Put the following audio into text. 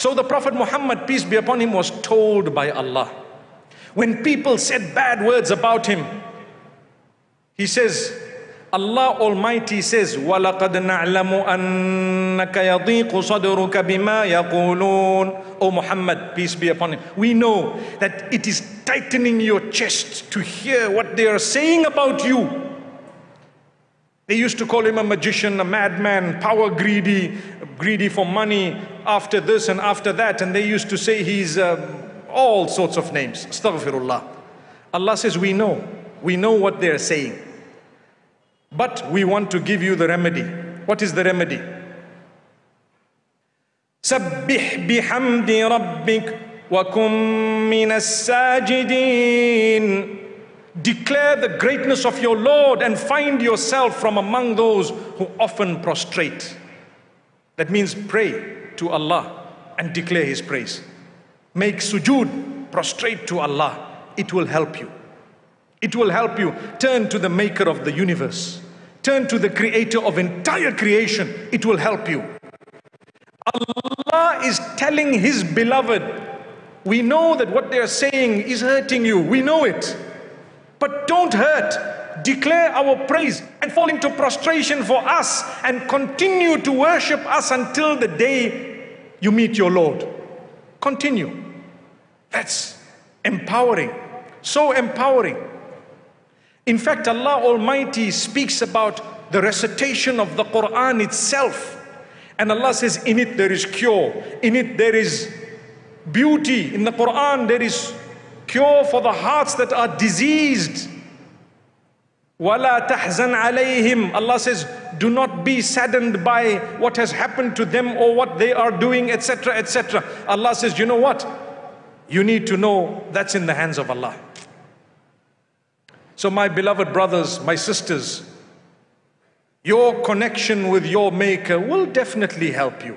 So the Prophet Muhammad, peace be upon him, was told by Allah. When people said bad words about him, he says, Allah Almighty says, وَلَقَدْ نَعْلَمُ أَنَّكَ يَضِيقُ صَدْرُكَ بِمَا يَقُولُونَ O Muhammad, peace be upon him. We know that it is tightening your chest to hear what they are saying about you. They used to call him a magician, a madman, power greedy, greedy for money, after this and after that. And they used to say he's uh, all sorts of names. Astaghfirullah. Allah says, We know. We know what they're saying. But we want to give you the remedy. What is the remedy? سبح بحمد ربك وكن من الساجدين Declare the greatness of your Lord and find yourself from among those who often prostrate. That means pray to Allah and declare His praise. Make sujood, prostrate to Allah. It will help you. It will help you turn to the maker of the universe. Turn to the creator of entire creation. It will help you. Allah is telling His beloved, we know that what they are saying is hurting you. We know it. But don't hurt. Declare our praise and fall into prostration for us and continue to worship us until the day you meet your Lord. Continue. That's empowering. So empowering. In fact, Allah Almighty speaks about the recitation of the Quran itself. And Allah says, in it there is cure, in it there is beauty. In the Quran, there is cure for the hearts that are diseased. وَلَا تَحْزَنْ عَلَيْهِمْ Allah says, do not be saddened by what has happened to them or what they are doing, etc., etc. Allah says, you know what? You need to know that's in the hands of Allah. So my beloved brothers, my sisters, your connection with your maker will definitely help you.